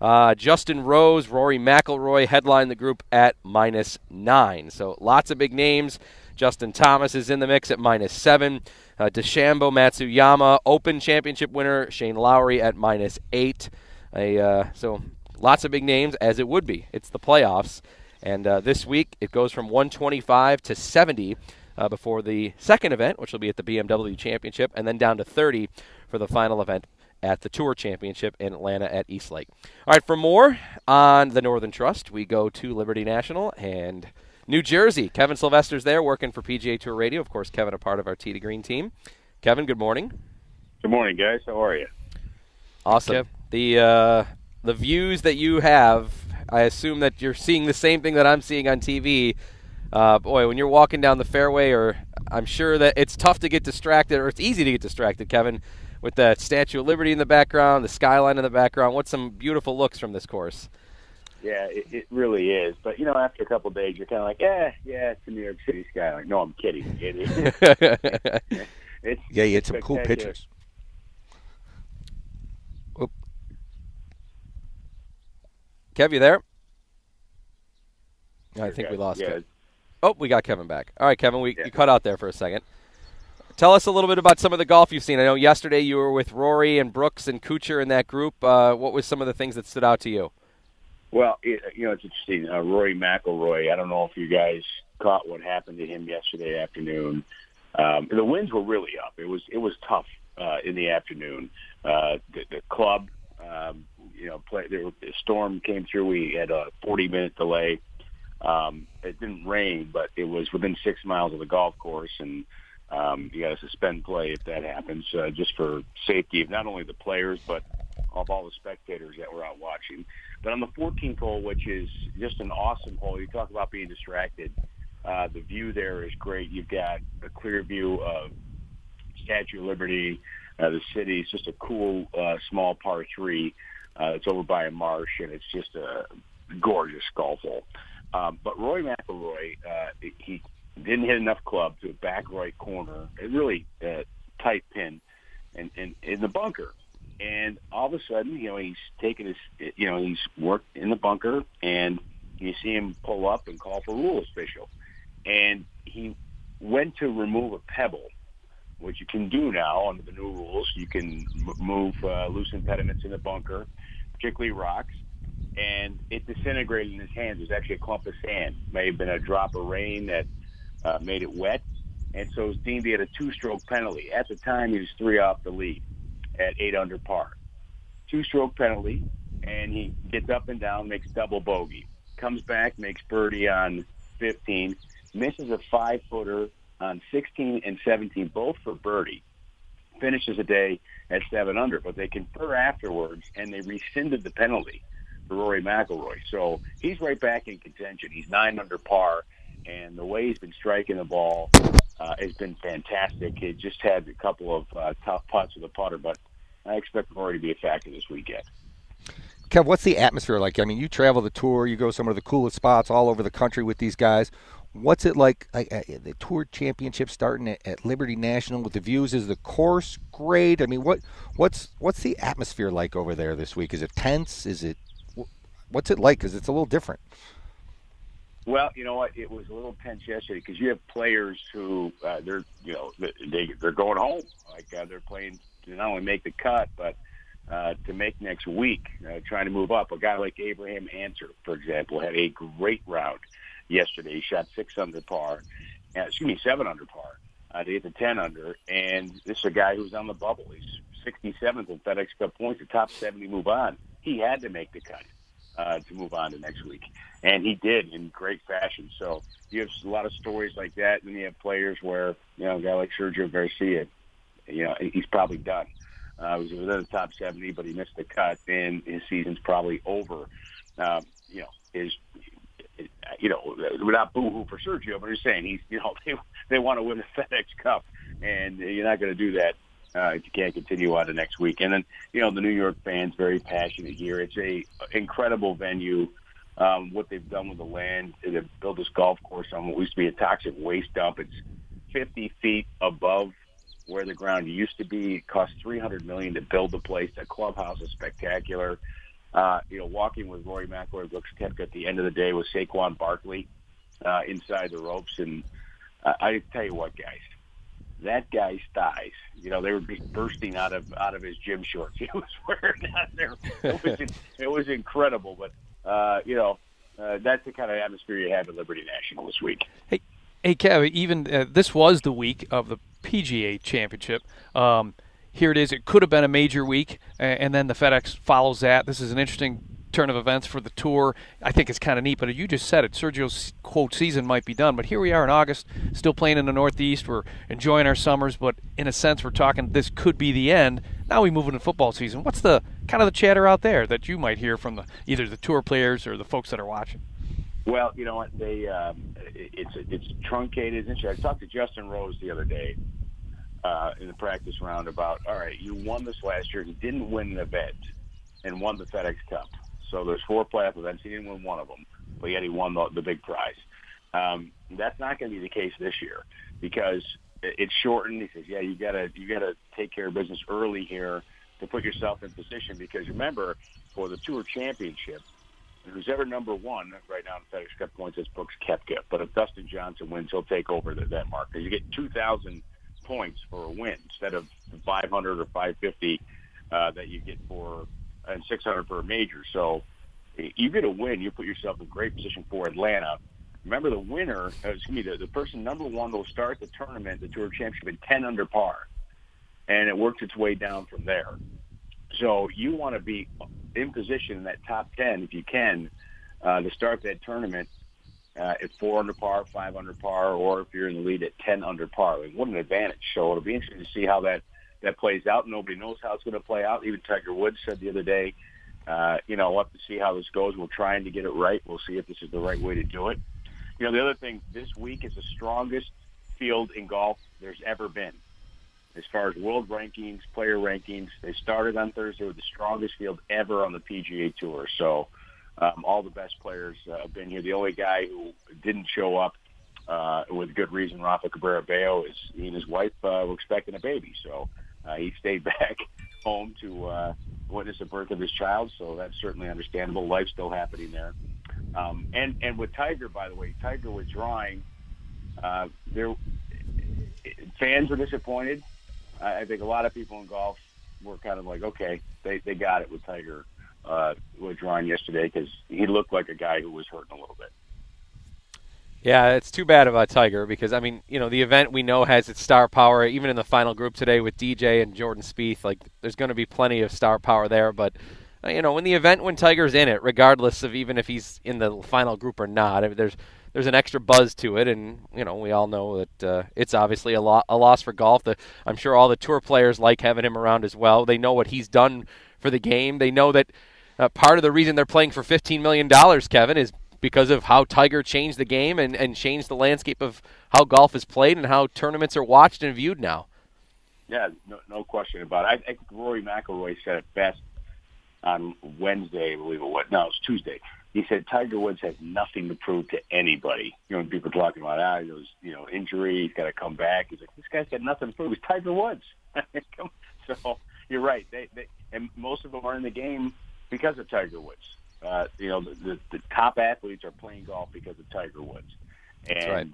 Uh, Justin Rose, Rory McIlroy headline the group at minus nine. So lots of big names. Justin Thomas is in the mix at minus seven. Uh, Matsuyama, Open Championship winner Shane Lowry at minus eight. A, uh, so lots of big names, as it would be. It's the playoffs. And uh, this week it goes from 125 to 70 uh, before the second event, which will be at the BMW Championship, and then down to 30 for the final event at the Tour Championship in Atlanta at East Lake. All right, for more on the Northern Trust, we go to Liberty National and New Jersey. Kevin Sylvester's there working for PGA Tour Radio. Of course, Kevin, a part of our Tee to Green team. Kevin, good morning. Good morning, guys. How are you? Awesome. The uh, the views that you have, I assume that you're seeing the same thing that I'm seeing on TV. Uh, boy, when you're walking down the fairway, or I'm sure that it's tough to get distracted, or it's easy to get distracted, Kevin, with the Statue of Liberty in the background, the skyline in the background. What some beautiful looks from this course? Yeah, it, it really is. But you know, after a couple of days, you're kind of like, eh, yeah, it's the New York City skyline. No, I'm kidding. It is. it's yeah, you had some cool pictures. Kev, you there? I think we lost yeah. Kevin. Oh, we got Kevin back. All right, Kevin, we you cut out there for a second. Tell us a little bit about some of the golf you've seen. I know yesterday you were with Rory and Brooks and Kuchar in that group. Uh, what was some of the things that stood out to you? Well, it, you know, it's interesting. Uh, Rory McIlroy. I don't know if you guys caught what happened to him yesterday afternoon. Um, the winds were really up. It was it was tough uh, in the afternoon. Uh, the, the club, um, you know, play. There, the storm came through. We had a 40 minute delay. Um, it didn't rain, but it was within six miles of the golf course, and um, you got to suspend play if that happens, uh, just for safety of not only the players but of all the spectators that were out watching. But on the 14th hole, which is just an awesome hole, you talk about being distracted. Uh, the view there is great. You've got a clear view of Statue of Liberty, uh, the city. It's just a cool, uh, small par three. Uh, it's over by a marsh, and it's just a gorgeous golf hole. Um, but Rory McIlroy, uh, he didn't hit enough club to a back right corner, a really uh, tight pin, and, and in the bunker. And all of a sudden, you know, he's taking his, you know, he's worked in the bunker, and you see him pull up and call for a rule official, and he went to remove a pebble, which you can do now under the new rules. You can move uh, loose impediments in the bunker, particularly rocks and it disintegrated in his hands. It was actually a clump of sand. May have been a drop of rain that uh, made it wet, and so it was deemed he had a two-stroke penalty. At the time, he was three off the lead at eight under par. Two-stroke penalty, and he gets up and down, makes double bogey, comes back, makes birdie on 15, misses a five-footer on 16 and 17, both for birdie. Finishes a day at seven under, but they confer afterwards, and they rescinded the penalty for Rory McIlroy. So he's right back in contention. He's nine under par, and the way he's been striking the ball uh, has been fantastic. He just had a couple of uh, tough putts with a putter, but I expect Rory to be a factor this weekend. Kev, what's the atmosphere like? I mean, you travel the tour, you go some of the coolest spots all over the country with these guys. What's it like? Uh, the tour championship starting at, at, Liberty National with the views. Is the course great? I mean, what what's what's the atmosphere like over there this week? Is it tense? Is it what's it like? Because it's a little different. Well, you know what? It was a little tense yesterday because you have players who uh, they're you know they they're going home. Like uh, they're playing to not only make the cut, but uh, to make next week, uh, trying to move up. A guy like Abraham Ancer, for example, had a great round yesterday. He shot six under par, uh, excuse me, seven under par uh, to get to ten under. And this is a guy who's on the bubble. He's 67th in FedEx Cup points, the top 70 move on. He had to make the cut uh, to move on to next week, and he did in great fashion. So you have a lot of stories like that, and you have players where you know a guy like Sergio Garcia, you know, he's probably done. Uh, he was within the top 70, but he missed the cut, and his season's probably over. Um, you know, his you know, not boo-hoo for Sergio, but I'm saying he's, you know, they, they want to win the FedEx Cup, and you're not going to do that uh, if you can't continue on to next week. And then, you know, the New York fans very passionate here. It's a incredible venue. Um, what they've done with the land, they've built this golf course on what used to be a toxic waste dump. It's 50 feet above where the ground used to be. It cost 300 million to build the place. The clubhouse is spectacular. Uh, you know, walking with Rory McIlroy, Brooks Koepka at the end of the day with Saquon Barkley uh, inside the ropes, and uh, I tell you what, guys, that guy's thighs, you know, they were be bursting out of out of his gym shorts. He was wearing out there. It was it was incredible, but uh, you know, uh, that's the kind of atmosphere you have at Liberty National this week. Hey, hey, Kev. Even uh, this was the week of the PGA Championship. Um, here it is. It could have been a major week, and then the FedEx follows that. This is an interesting turn of events for the tour. I think it's kind of neat, but you just said it. Sergio's quote season might be done, but here we are in August, still playing in the Northeast. We're enjoying our summers, but in a sense, we're talking this could be the end. Now we move into football season. What's the kind of the chatter out there that you might hear from the either the tour players or the folks that are watching? Well, you know what they um, it's it's truncated. Isn't it? I talked to Justin Rose the other day uh, in the practice round about all right, you won this last year. He didn't win the event and won the FedEx Cup. So there's four playoff events. He didn't win one of them, but yet he won the, the big prize. Um, that's not going to be the case this year because it's shortened. He says, "Yeah, you gotta you gotta take care of business early here to put yourself in position because remember for the Tour Championship." Who's ever number one right now in FedEx Cup points is Brooks Koepka. But if Dustin Johnson wins, he'll take over the, that mark. You get 2,000 points for a win instead of 500 or 550 uh, that you get for and 600 for a major. So you get a win, you put yourself in great position for Atlanta. Remember, the winner, uh, excuse me, the, the person number one will start the tournament, the Tour Championship, at 10 under par, and it works its way down from there. So you want to be in position in that top 10 if you can uh, to start that tournament uh, at four under par, five under par, or if you're in the lead at 10 under par. Like, what an advantage. So it'll be interesting to see how that that plays out. Nobody knows how it's going to play out. Even Tiger Woods said the other day, uh, you know, we'll have to see how this goes. We're trying to get it right. We'll see if this is the right way to do it. You know, the other thing, this week is the strongest field in golf there's ever been. As far as world rankings, player rankings, they started on Thursday with the strongest field ever on the PGA Tour. So um, all the best players uh, have been here. The only guy who didn't show up uh, with good reason, Rafa Cabrera Bello, is he and his wife uh, were expecting a baby. So uh, he stayed back home to uh, witness the birth of his child, so that's certainly understandable. Life's still happening there. Um, and and with Tiger, by the way, Tiger withdrawing, uh, there fans were disappointed. I, I think a lot of people in golf were kind of like, okay, they they got it with Tiger uh, withdrawing yesterday because he looked like a guy who was hurting a little bit. Yeah, it's too bad about Tiger because I mean, you know, the event we know has its star power. Even in the final group today with DJ and Jordan Spieth, like there's going to be plenty of star power there. But uh, you know, when the event when Tiger's in it, regardless of even if he's in the final group or not, I mean, there's there's an extra buzz to it, and you know, we all know that uh, it's obviously a, lo- a loss for golf. The, I'm sure all the tour players like having him around as well. They know what he's done for the game. They know that uh, part of the reason they're playing for 15 million dollars, Kevin, is because of how Tiger changed the game and, and changed the landscape of how golf is played and how tournaments are watched and viewed now. Yeah, no, no question about it. I, I think Rory McIlroy said it best on Wednesday, I believe it was. No, it was Tuesday. He said Tiger Woods has nothing to prove to anybody. You know, people talking about ah, it was you know injury, he's got to come back. He's like, this guy's got nothing to prove. He's Tiger Woods. so you're right. They, they and most of them are in the game because of Tiger Woods. Uh, you know, the, the, the top athletes are playing golf because of Tiger Woods. And, That's right.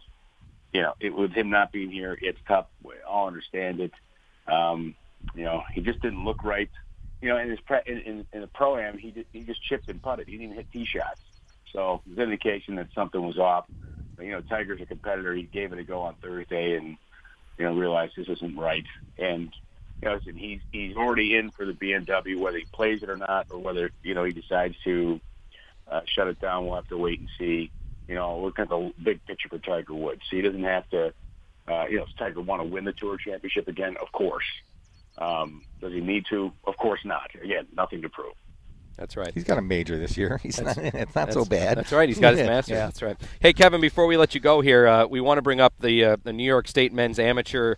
you know, it, with him not being here, it's tough. We all understand it. Um, you know, he just didn't look right. You know, in his pre- in, in, in the pro am, he did, he just chipped and putted. He didn't even hit tee shots. So there's indication that something was off. But, you know, Tiger's a competitor. He gave it a go on Thursday, and you know, realized this isn't right. And you know, and he's he's already in for the BMW, whether he plays it or not, or whether you know he decides to uh, shut it down. We'll have to wait and see. You know, look at the big picture for Tiger Woods. So he doesn't have to. Uh, you know, does Tiger want to win the Tour Championship again? Of course. Um, does he need to? Of course not. Again, nothing to prove. That's right. He's got a major this year. He's not, it's not so bad. That's right. He's got his Yeah. master's. Yeah. That's right. Hey, Kevin, before we let you go here, uh, we want to bring up the uh, the New York State Men's Amateur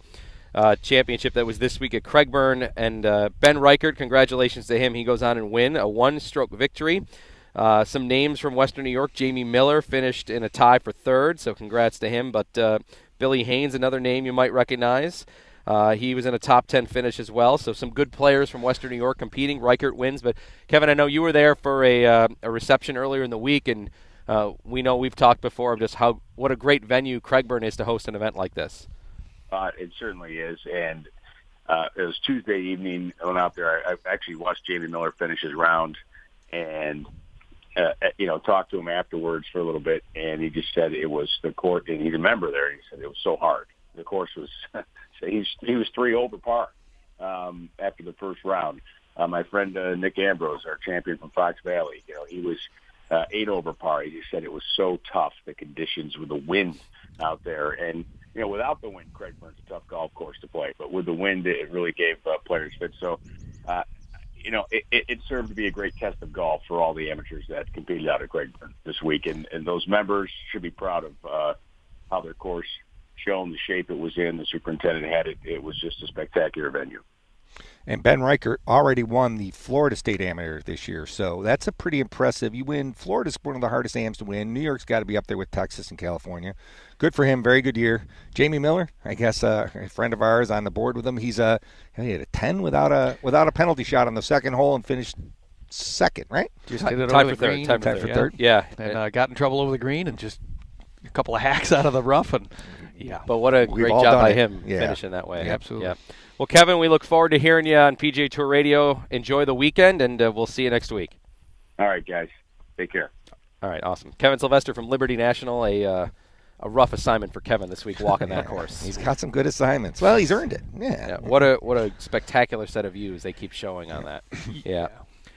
uh, Championship that was this week at Crag Burn, and uh, Ben Reichert. Congratulations to him. He goes on and win a one-stroke victory. Uh, some names from Western New York. Jamie Miller finished in a tie for third, so congrats to him. But uh, Billy Haynes, another name you might recognize. Uh, he was in a top 10 finish as well. So some good players from Western New York competing. Reichert wins. But Kevin, I know you were there for a, uh, a reception earlier in the week, and uh, we know we've talked before of just how what a great venue Crag Burn is to host an event like this. Uh, it certainly is, and uh, it was Tuesday evening. I went out there. I, I actually watched Jamie Miller finish his round, and uh, you know, talked to him afterwards for a little bit, and he just said it was the court, and he remember there. He said it was so hard. The course was, so he's he was three over par um, after the first round. Uh, my friend uh, Nick Ambrose, our champion from Fox Valley, you know, he was uh, eight over par. He said it was so tough, the conditions with the wind out there, and you know, without the wind, Crag Burn's a tough golf course to play, but with the wind, it really gave uh, players fit. So, uh, you know, it, it, served to be a great test of golf for all the amateurs that competed out at Crag Burn this week, and, and those members should be proud of uh, how their course shown, the shape it was in. The superintendent had it. It was just a spectacular venue. And Ben Reichert already won the Florida State Amateur this year, so that's a pretty impressive. You win. Florida's one of the hardest AMs to win. New York's got to be up there with Texas and California. Good for him. Very good year. Jamie Miller, I guess, uh, a friend of ours on the board with him. He's uh, he had a ten without a without a penalty shot on the second hole and finished second, right? Just Ti- it tied over for the third, green. tied for yeah. third. Yeah, And uh, got in trouble over the green and just a couple of hacks out of the rough and yeah. But what a We've great job done by it. him Yeah. finishing that way. Yeah, absolutely. Yeah. Well, Kevin, we look forward to hearing you on PGA Tour Radio. Enjoy the weekend, and uh, we'll see you next week. All right, guys, take care. All right, awesome. Kevin Sylvester from Liberty National, a uh, a rough assignment for Kevin this week walking that course. He's got some good assignments. Well, he's earned it. Yeah. Yeah, what a what a spectacular set of views they keep showing on that. Yeah.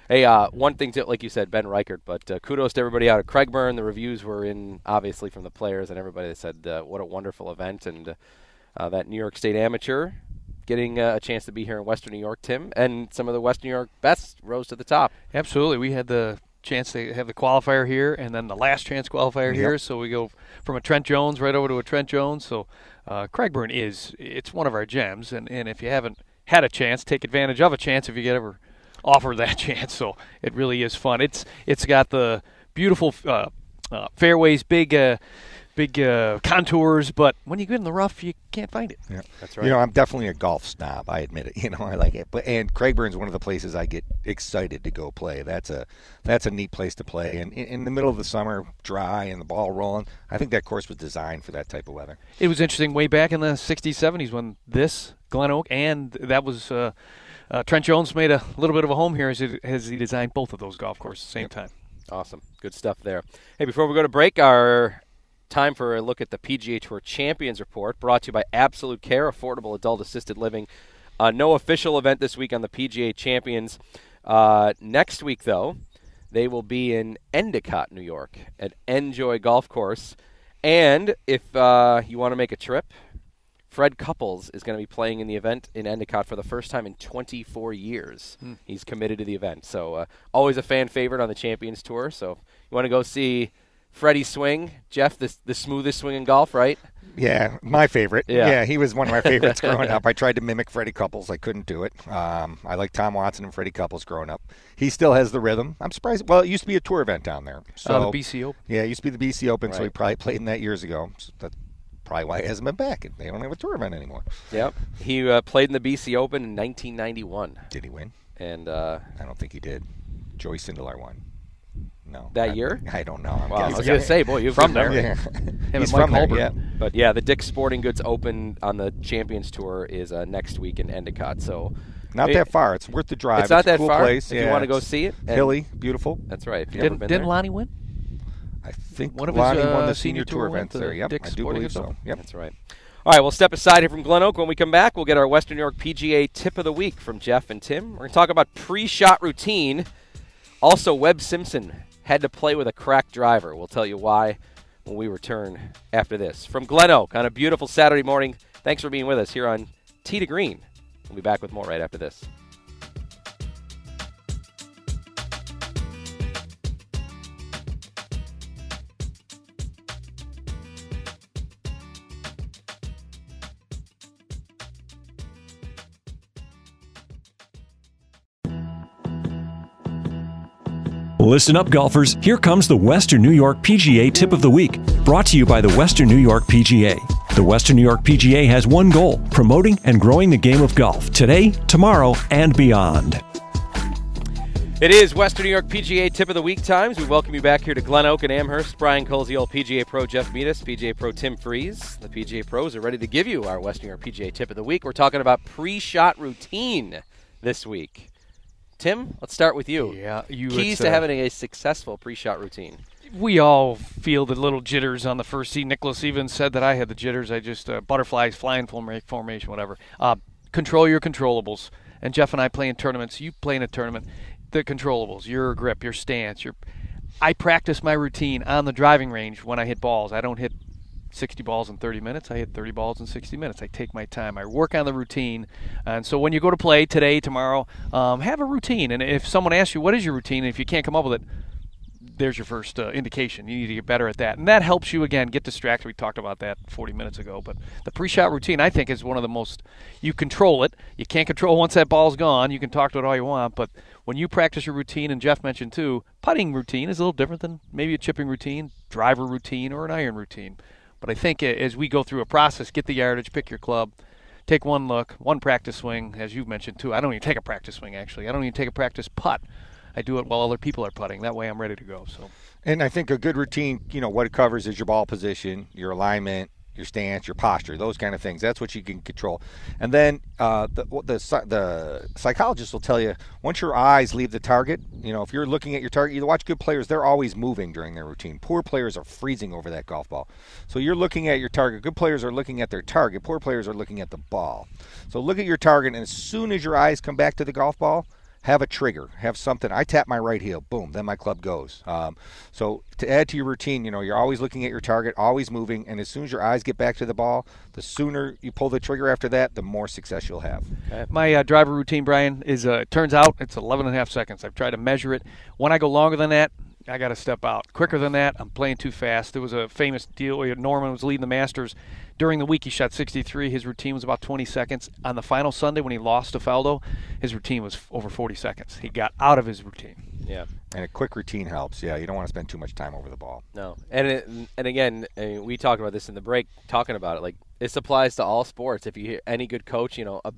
Hey, uh, one thing to, like you said, Ben Reichert, but uh, kudos to everybody out at Crag Burn. The reviews were in obviously from the players and everybody that said uh, what a wonderful event and uh, that New York State Amateur getting uh, a chance to be here in Western New York, Tim, and some of the Western New York best rose to the top. Absolutely. We had the chance to have the qualifier here and then the last chance qualifier here. So we go from a Trent Jones right over to a Trent Jones. So uh, Crag Burn is it's one of our gems, and, and if you haven't had a chance, take advantage of a chance if you get ever offered that chance. So it really is fun. It's it's got the beautiful uh, uh, fairways, big. Big uh, contours, but when you get in the rough, you can't find it. Yeah. That's right. You know, I'm definitely a golf snob. I admit it. You know, I like it. But and Crag Burn's one of the places I get excited to go play. That's a that's a neat place to play. And in, in the middle of the summer, dry and the ball rolling, I think that course was designed for that type of weather. It was interesting way back in the 60s, 70s when this Glen Oak and that was uh, uh, Trent Jones made a little bit of a home here as he, as he designed both of those golf courses at the same time. Awesome. Good stuff there. Hey, before we go to break, our time for a look at the PGA Tour Champions Report brought to you by Absolute Care, affordable adult assisted living. Uh, no official event this week on the PGA Champions. Uh, next week, though, they will be in Endicott, New York, at En-Joie Golf Course. And if uh, you want to make a trip, Fred Couples is going to be playing in the event in Endicott for the first time in 24 years. He's committed to the event. So, uh, always a fan favorite on the Champions Tour. So, you want to go see Freddie swing? Jeff, the, the smoothest swing in golf, right? Yeah, my favorite. Yeah. Yeah, he was one of my favorites growing up. I tried to mimic Freddie Couples. I couldn't do it. Um, I like Tom Watson and Freddie Couples growing up. He still has the rhythm. I'm surprised. Well, it used to be a tour event down there. So Uh, the BC Open. Yeah, it used to be the BC Open, so he probably played in that years ago. So that's probably why he hasn't been back. They don't have a tour event anymore. Yep. He uh, played in the BC Open in 1991. Did he win? And uh, I don't think he did. Joey Sindelar won. No. That I- year? I don't know. I'm Wow, I was going to say, boy, you've From there. there. Yeah. He's Mike from there, Holbrook. yeah. But yeah, the Dick's Sporting Goods Open on the Champions Tour is uh, next week in Endicott. So Not it- that far. It's worth the drive. It's not a that cool far place. if you wanna go see it, Hilly, beautiful. That's right. If you've Didn't, been didn't there. Lonnie win? I think One of his, Lonnie won uh, the senior senior tour tour went events to there. Yep, Dick's I do Sporting believe Goods so. Yep. That's right. All right, we'll step aside here from Glen Oak. When we come back, we'll get our Western New York PGA tip of the week from Jeff and Tim. We're going to talk about pre-shot routine. Also, Webb Simpson had to play with a cracked driver. We'll tell you why when we return after this. From Glen Oak on a beautiful Saturday morning, thanks for being with us here on Tee to Green. We'll be back with more right after this. Listen up, golfers. Here comes the Western New York PGA Tip of the Week, brought to you by the Western New York PGA. The Western New York PGA has one goal promoting and growing the game of golf today, tomorrow, and beyond. It is Western New York PGA Tip of the Week times. We welcome you back here to Glen Oak and Amherst. Brian Koziol, PGA Pro Jeff Metis, PGA Pro Tim Freeze. The PGA Pros are ready to give you our Western New York PGA Tip of the Week. We're talking about pre-shot routine this week. Tim, let's start with you. Yeah, you. Keys to uh, having a successful pre-shot routine. we all feel the little jitters on the first tee. Nicklaus even said that I had the jitters. I just uh, butterflies, flying formation, whatever. Uh, control your controllables. And Jeff and I play in tournaments. You play in a tournament. The controllables, your grip, your stance, your. I practice my routine on the driving range when I hit balls. I don't hit 60 balls in 30 minutes. I hit 30 balls in 60 minutes. I take my time. I work on the routine. And so when you go to play today, tomorrow, um, have a routine. And if someone asks you, what is your routine? And if you can't come up with it, there's your first uh, indication. You need to get better at that, and that helps you again get distracted. We talked about that 40 minutes ago, but the pre-shot routine I think is one of the most. You control it. You can't control once that ball's gone. You can talk to it all you want, but when you practice your routine, and Jeff mentioned too, putting routine is a little different than maybe a chipping routine, driver routine, or an iron routine. But I think as we go through a process, get the yardage, pick your club, take one look, one practice swing, as you've mentioned too. I don't even take a practice swing actually. I don't even take a practice putt. I do it while other people are putting. That way, I'm ready to go. So. And I think a good routine, you know, what it covers is your ball position, your alignment, your stance, your posture, those kind of things. That's what you can control. And then uh, the, the the psychologist will tell you once your eyes leave the target, you know, if you're looking at your target, you watch good players; they're always moving during their routine. Poor players are freezing over that golf ball. So you're looking at your target. Good players are looking at their target. Poor players are looking at the ball. So look at your target, and as soon as your eyes come back to the golf ball, have a trigger, have something. I tap my right heel, boom, then my club goes. Um, so to add to your routine, you know, you're always looking at your target, always moving, and as soon as your eyes get back to the ball, the sooner you pull the trigger after that, the more success you'll have. My uh, driver routine, Brian, is uh, it turns out it's 11 and a half seconds. I've tried to measure it. When I go longer than that, I got to step out. Quicker than that, I'm playing too fast. There was a famous deal where Norman was leading the Masters. During the week, he shot 63. His routine was about 20 seconds. On the final Sunday, when he lost to Faldo, his routine was over 40 seconds. He got out of his routine. Yeah. And a quick routine helps. Yeah, you don't want to spend too much time over the ball. No, and it, and again, I mean, we talked about this in the break, talking about it. Like this applies to all sports. If you hear any good coach, you know, a,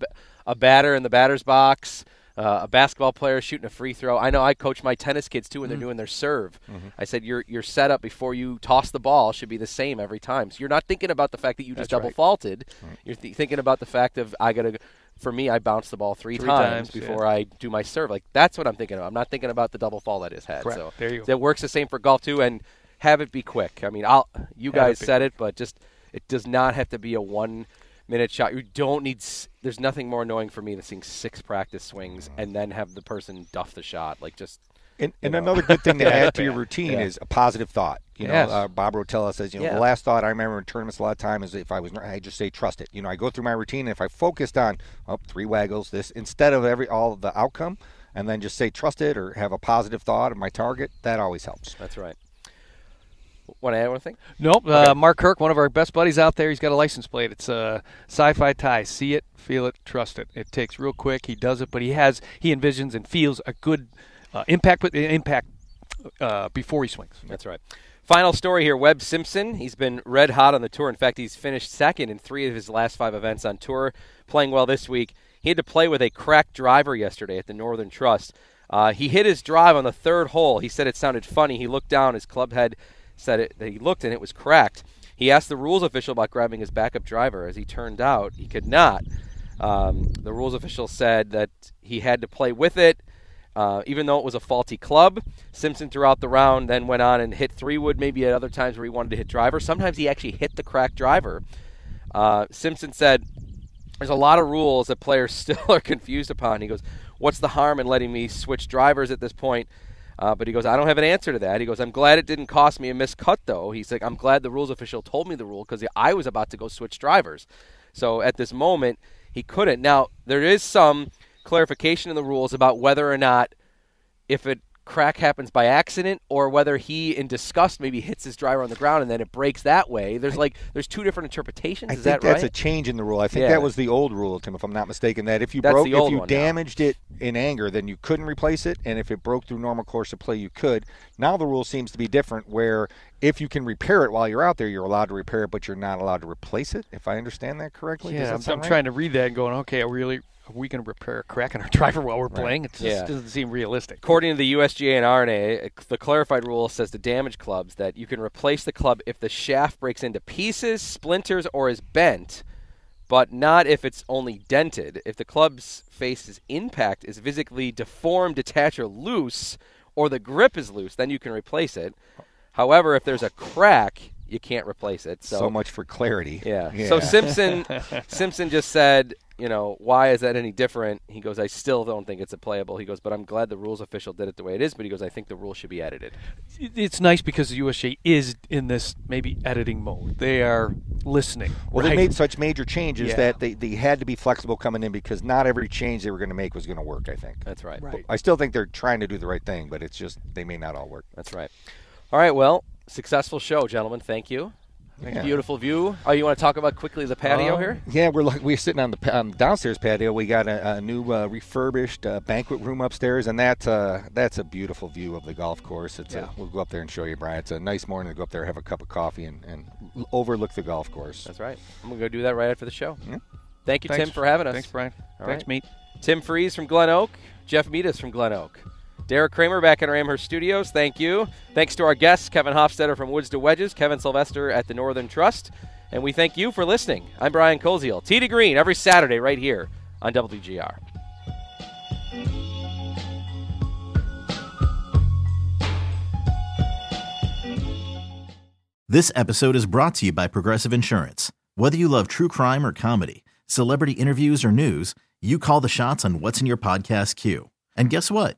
a batter in the batter's box, uh, a basketball player shooting a free throw. I know I coach my tennis kids too when they're mm-hmm. doing their serve. Mm-hmm. I said your your setup before you toss the ball should be the same every time. So you're not thinking about the fact that you just That's right. double faulted. Mm-hmm. You're th- thinking about the fact of I gotta. For me, I bounce the ball three, Three times, times, yeah. before I do my serve. Like that's what I'm thinking of. I'm not thinking about the double fall that is had. Correct. So There you go. that works the same for golf too, and have it be quick. I mean, I'll you Have guys be said it, but just it does not have to be a one minute shot. You don't need. There's nothing more annoying for me than seeing six practice swings and then have the person duff the shot. Like just And, and another good thing to add to your routine Yeah. is a positive thought. You know, Yes. uh, Bob Rotella says, you know, Yeah. the last thought I remember in tournaments a lot of time is if I was, I just say trust it. You know, I go through my routine. And if I focused on oh, three waggles, this instead of every all of the outcome, and then just say trust it or have a positive thought of my target, that always helps. that's right. Want to add one thing? Nope. Uh, Mark Kirk, one of our best buddies out there, he's got a license plate. It's uh, sci-fi tie. See it, feel it, trust it. It takes real quick. He does it, but he has he envisions and feels a good uh, impact with impact uh, before he swings. That's right. Final story here Webb Simpson. He's been red hot on the tour. In fact, he's finished second in three of his last five events on tour, playing well this week. He had to play with a cracked driver yesterday at the Northern Trust. Uh, he hit his drive on the third hole. He said it sounded funny. He looked down. His club head said it, that he looked and it was cracked. He asked the rules official about grabbing his backup driver. As he turned out, he could not. Um, the rules official said that he had to play with it. Uh, even though it was a faulty club, Simpson throughout the round then went on and hit three wood. Maybe at other times where he wanted to hit driver. Sometimes he actually hit the cracked driver. Uh, Simpson said, "There's a lot of rules that players still are confused upon." He goes, "What's the harm in letting me switch drivers at this point?" Uh, but he goes, "I don't have an answer to that." He goes, "I'm glad it didn't cost me a missed cut, though." He's like, "I'm glad the rules official told me the rule because I was about to go switch drivers." So at this moment, he couldn't. Now there is some clarification in the rules about whether or not if it crack happens by accident or whether he in disgust maybe hits his driver on the ground and then it breaks that way. There's like there's two different interpretations. I Is think that that's right? a change in the rule. I think Yeah. that was the old rule, Tim, if I'm not mistaken. That if you That's broke, if you one now. damaged it in anger, then you couldn't replace it, and if it broke through normal course of play, you could. Now the rule seems to be different, where if you can repair it while you're out there, you're allowed to repair it, but you're not allowed to replace it. If I understand that correctly, Does Yeah, that I'm, sound I'm right? trying to read that and going, okay, are we really are we going to repair a crack in our driver while we're playing? It just Yeah. doesn't seem realistic. According to the USGA and R&A, the clarified rule says to damage clubs that you can replace the club if the shaft breaks into pieces, splinters, or is bent, but not if it's only dented. If the club's face's impact is physically deformed, detached, or loose, or the grip is loose, then you can replace it. However, if there's a crack, you can't replace it. So, so much for clarity. yeah. Yeah. So Simpson Simpson just said, you know, why is that any different? He goes, I still don't think it's a playable. He goes, but I'm glad the rules official did it the way it is. But he goes, I think the rule should be edited. It's nice because the USGA is in this maybe editing mode. They are listening. Well, right? they made such major changes Yeah. that they, they had to be flexible coming in because not every change they were going to make was going to work. I think. That's right. Right. I still think they're trying to do the right thing, but it's just they may not all work. That's right. All right. Well, successful show, gentlemen. Thank you. Yeah. Beautiful view. Oh, you want to talk about quickly the patio Uh, here? Yeah, we're look, we're sitting on the pa- on downstairs patio. We got a, a new uh, refurbished uh, banquet room upstairs, and that uh, that's a beautiful view of the golf course. It's Yeah. a, we'll go up there and show you, Brian. It's a nice morning to go up there, have a cup of coffee, and, and overlook the golf course. That's right. I'm gonna go do that right after the show. Yeah. Thank you, Thanks, Tim, for having us. Thanks, Brian. All Thanks, right. meet. Tim Freeze from Glen Oak, Jeff Meadus from Glen Oak. Derek Kramer back in our Amherst studios. Thank you. Thanks to our guests, Kevin Hofstetter from Woods to Wedges, Kevin Sylvester at the Northern Trust. And we thank you for listening. I'm Brian Koziol. Tee to Green every Saturday right here on WGR. This episode is brought to you by Progressive Insurance. Whether you love true crime or comedy, celebrity interviews or news, you call the shots on what's in your podcast queue. And guess what?